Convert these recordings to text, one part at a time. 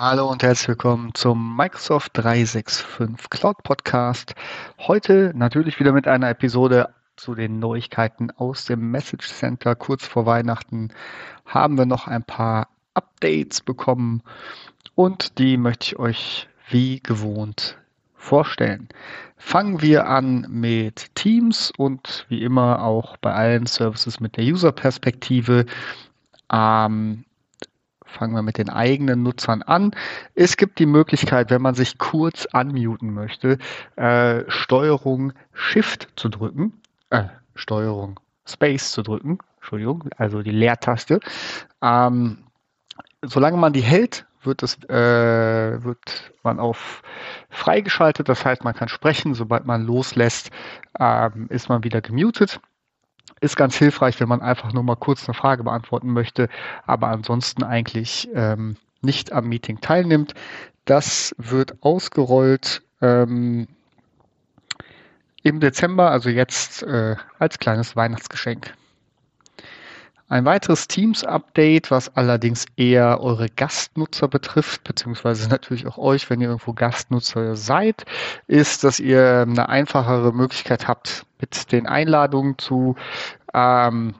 Hallo und herzlich willkommen zum Microsoft 365 Cloud Podcast. Heute natürlich wieder mit einer Episode zu den Neuigkeiten aus dem Message Center. Kurz vor Weihnachten haben wir noch ein paar Updates bekommen und die möchte ich euch wie gewohnt vorstellen. Fangen wir an mit Teams und wie immer auch bei allen Services mit der User-Perspektive. Ähm, fangen wir mit den eigenen Nutzern an. Es gibt die Möglichkeit, wenn man sich kurz unmuten möchte, äh, Steuerung Shift zu drücken, äh, Steuerung Space zu drücken, Entschuldigung, also die Leertaste. Ähm, solange man die hält, wird, es, äh, wird man auf freigeschaltet. Das heißt, man kann sprechen. Sobald man loslässt, ähm, ist man wieder gemutet. Ist ganz hilfreich, wenn man einfach nur mal kurz eine Frage beantworten möchte, aber ansonsten eigentlich ähm, nicht am Meeting teilnimmt. Das wird ausgerollt ähm, im Dezember, also jetzt äh, als kleines Weihnachtsgeschenk. Ein weiteres Teams-Update, was allerdings eher eure Gastnutzer betrifft, beziehungsweise natürlich auch euch, wenn ihr irgendwo Gastnutzer seid, ist, dass ihr eine einfachere Möglichkeit habt, mit den Einladungen zu ähm,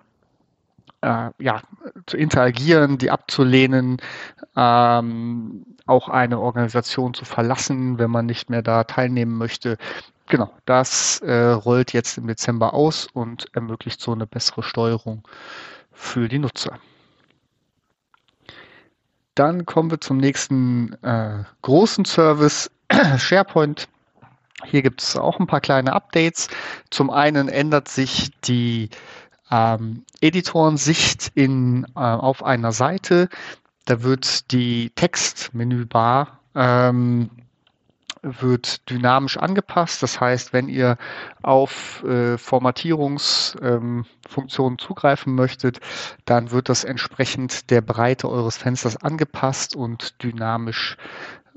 äh, ja, zu interagieren, die abzulehnen, ähm, auch eine Organisation zu verlassen, wenn man nicht mehr da teilnehmen möchte. Genau, das äh, rollt jetzt im Dezember aus und ermöglicht so eine bessere Steuerung für die Nutzer. Dann kommen wir zum nächsten äh, großen Service, SharePoint. Hier gibt es auch ein paar kleine Updates. Zum einen ändert sich die ähm, Editorensicht in, äh, auf einer Seite. Da wird die Textmenübar ähm, wird dynamisch angepasst. Das heißt, wenn ihr auf äh, Formatierungsfunktionen ähm, zugreifen möchtet, dann wird das entsprechend der Breite eures Fensters angepasst und dynamisch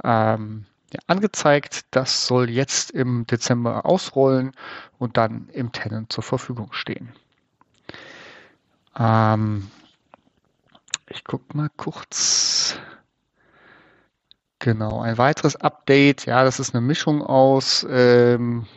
ähm, ja, angezeigt. Das soll jetzt im Dezember ausrollen und dann im Tenant zur Verfügung stehen. Ähm, ich gucke mal kurz. Genau, ein weiteres Update, ja, das ist eine Mischung aus ähm,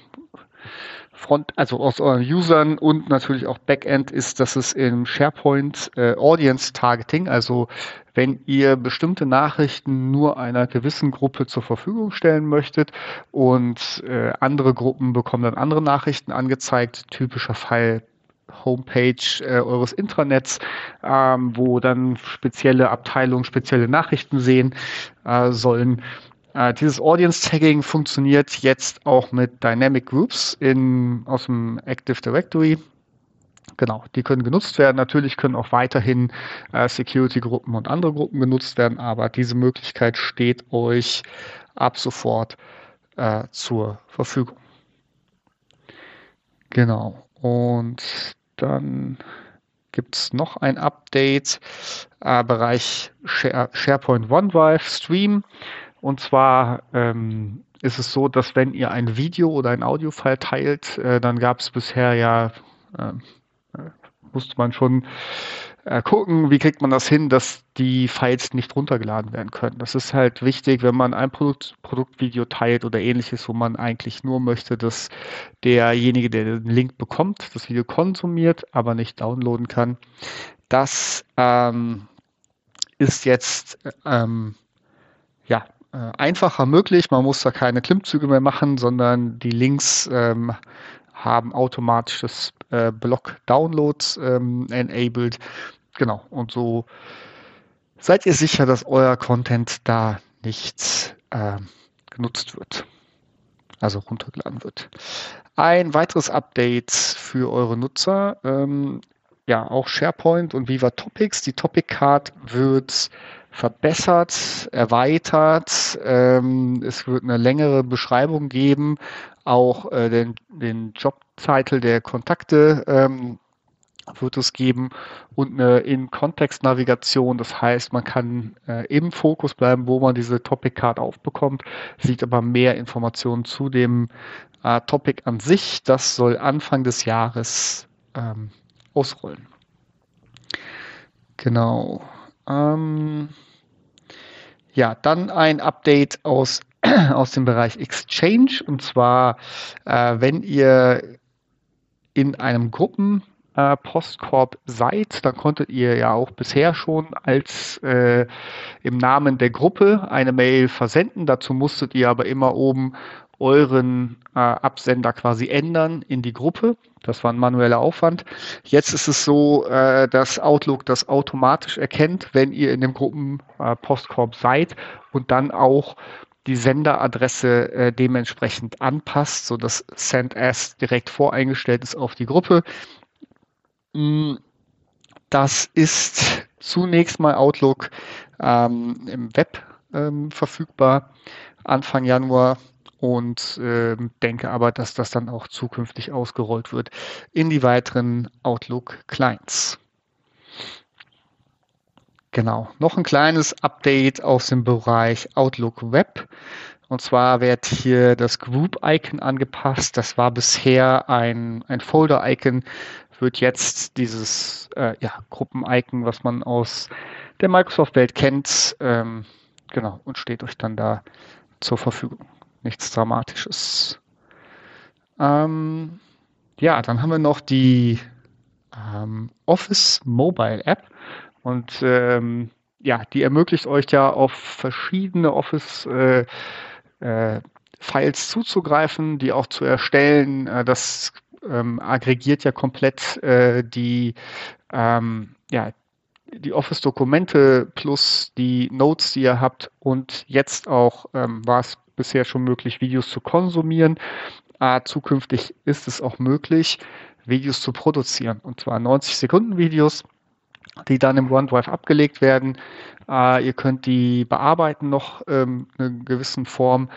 Front, also aus euren Usern und natürlich auch Backend ist, dass es im SharePoint äh, Audience Targeting, also wenn ihr bestimmte Nachrichten nur einer gewissen Gruppe zur Verfügung stellen möchtet und äh, andere Gruppen bekommen dann andere Nachrichten angezeigt, typischer Fall Homepage äh, eures Intranets, ähm, wo dann spezielle Abteilungen spezielle Nachrichten sehen äh, sollen. Äh, dieses Audience Tagging funktioniert jetzt auch mit Dynamic Groups in, aus dem Active Directory. Genau, die können genutzt werden. Natürlich können auch weiterhin äh, Security-Gruppen und andere Gruppen genutzt werden, aber diese Möglichkeit steht euch ab sofort äh, zur Verfügung. Genau. Und dann gibt es noch ein Update, äh, Bereich Share, SharePoint OneDrive Stream. Und zwar ähm, ist es so, dass wenn ihr ein Video oder ein Audiofile teilt, äh, dann gab es bisher ja, äh, musste man schon äh, gucken, wie kriegt man das hin, dass die Files nicht runtergeladen werden können. Das ist halt wichtig, wenn man ein Produkt, Produktvideo teilt oder ähnliches, wo man eigentlich nur möchte, dass derjenige, der den Link bekommt, das Video konsumiert, aber nicht downloaden kann. Das ähm, ist jetzt ähm, ja, äh, einfacher möglich. Man muss da keine Klimmzüge mehr machen, sondern die Links ähm, haben automatisches äh, Block-Downloads ähm, enabled. Genau, und so seid ihr sicher, dass euer Content da nicht äh, genutzt wird, also runtergeladen wird. Ein weiteres Update für eure Nutzer, ähm, ja, auch SharePoint und Viva Topics. Die Topic Card wird verbessert, erweitert. Ähm, es wird eine längere Beschreibung geben, auch äh, den, den Jobtitel der Kontakte ähm, wird es geben und eine In-Kontext-Navigation. Das heißt, man kann äh, im Fokus bleiben, wo man diese Topic Card aufbekommt, sieht aber mehr Informationen zu dem äh, Topic an sich. Das soll Anfang des Jahres ähm, ausrollen. Genau. Ähm, Ja, dann ein Update aus, aus dem Bereich Exchange. Und zwar, äh, wenn ihr in einem Gruppen äh, Postkorb seid, dann konntet ihr ja auch bisher schon als äh, im Namen der Gruppe eine Mail versenden. Dazu musstet ihr aber immer oben euren äh, Absender quasi ändern in die Gruppe. Das war ein manueller Aufwand. Jetzt ist es so, äh, dass Outlook das automatisch erkennt, wenn ihr in dem Gruppenpostkorb äh, seid und dann auch die Senderadresse äh, dementsprechend anpasst, sodass SendAs direkt voreingestellt ist auf die Gruppe. Mm, das ist zunächst mal Outlook ähm, im Web ähm, verfügbar Anfang Januar und äh, denke aber, dass das dann auch zukünftig ausgerollt wird in die weiteren Outlook Clients. Genau, noch ein kleines Update aus dem Bereich Outlook Web. Und zwar wird hier das Group-Icon angepasst. Das war bisher ein, ein Folder-Icon, wird jetzt dieses äh, ja, Gruppen-Icon, was man aus der Microsoft-Welt kennt, ähm, genau, und steht euch dann da zur Verfügung. Nichts Dramatisches. Ähm, ja, dann haben wir noch die ähm, Office Mobile App. Und ähm, ja, die ermöglicht euch ja auf verschiedene Office äh, äh, Files zuzugreifen, die auch zu erstellen. Äh, das ähm, aggregiert ja komplett äh, die, ähm, ja, die Office-Dokumente plus die Notes, die ihr habt und jetzt auch ähm, war es bisher schon möglich, Videos zu konsumieren. Äh, zukünftig ist es auch möglich, Videos zu produzieren und zwar 90 Sekunden Videos, die dann im OneDrive abgelegt werden. Äh, ihr könnt die bearbeiten noch ähm, in einer gewissen Form.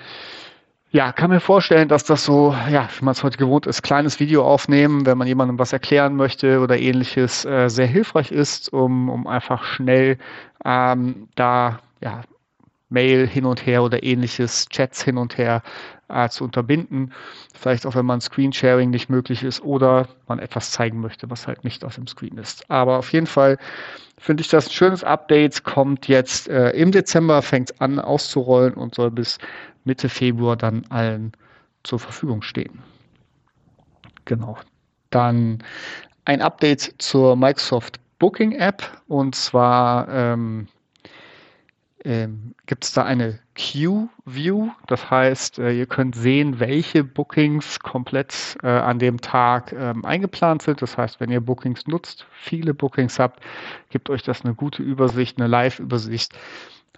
Ja, kann mir vorstellen, dass das so, ja, wie man es heute gewohnt ist, kleines Video aufnehmen, wenn man jemandem was erklären möchte oder ähnliches, äh, sehr hilfreich ist, um, um einfach schnell ähm, da ja, Mail hin und her oder ähnliches, Chats hin und her äh, zu unterbinden. Vielleicht auch, wenn man Screensharing nicht möglich ist oder man etwas zeigen möchte, was halt nicht auf dem Screen ist. Aber auf jeden Fall finde ich das ein schönes Update, kommt jetzt äh, im Dezember, fängt an auszurollen und soll bis Mitte Februar dann allen zur Verfügung stehen. Genau. Dann ein Update zur Microsoft Booking App und zwar ähm, ähm, gibt es da eine Queue-View. Das heißt, äh, ihr könnt sehen, welche Bookings komplett äh, an dem Tag ähm, eingeplant sind. Das heißt, wenn ihr Bookings nutzt, viele Bookings habt, gibt euch das eine gute Übersicht, eine Live-Übersicht,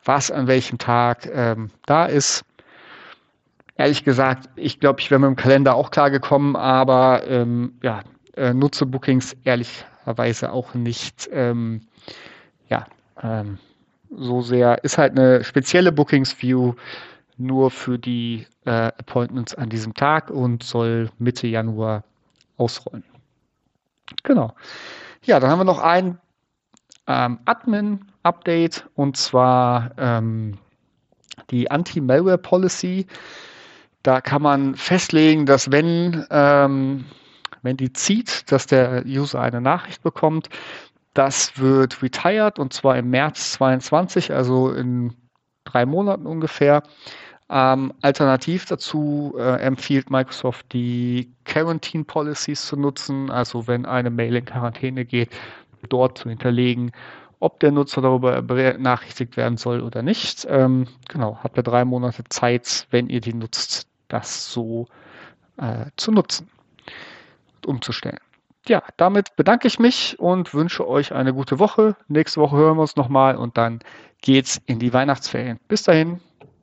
was an welchem Tag ähm, da ist. Ehrlich gesagt, ich glaube, ich wäre mit dem Kalender auch klar gekommen, aber ähm, ja, äh, nutze Bookings ehrlicherweise auch nicht. Ähm, ja, ähm, so sehr. Ist halt eine spezielle Bookings View nur für die äh, Appointments an diesem Tag und soll Mitte Januar ausrollen. Genau. Ja, dann haben wir noch ein ähm, Admin-Update und zwar ähm, die Anti-Malware-Policy. Da kann man festlegen, dass wenn, ähm, wenn die zieht, dass der User eine Nachricht bekommt, das wird retired und zwar im März 22, also in drei Monaten ungefähr. Ähm, alternativ dazu äh, empfiehlt Microsoft die Quarantine Policies zu nutzen, also wenn eine Mail in Quarantäne geht, dort zu hinterlegen, ob der Nutzer darüber benachrichtigt werden soll oder nicht. Ähm, genau, habt ihr drei Monate Zeit, wenn ihr die nutzt, das so äh, zu nutzen und umzustellen ja, damit bedanke ich mich und wünsche euch eine gute Woche. Nächste Woche hören wir uns nochmal und dann geht's in die Weihnachtsferien. Bis dahin.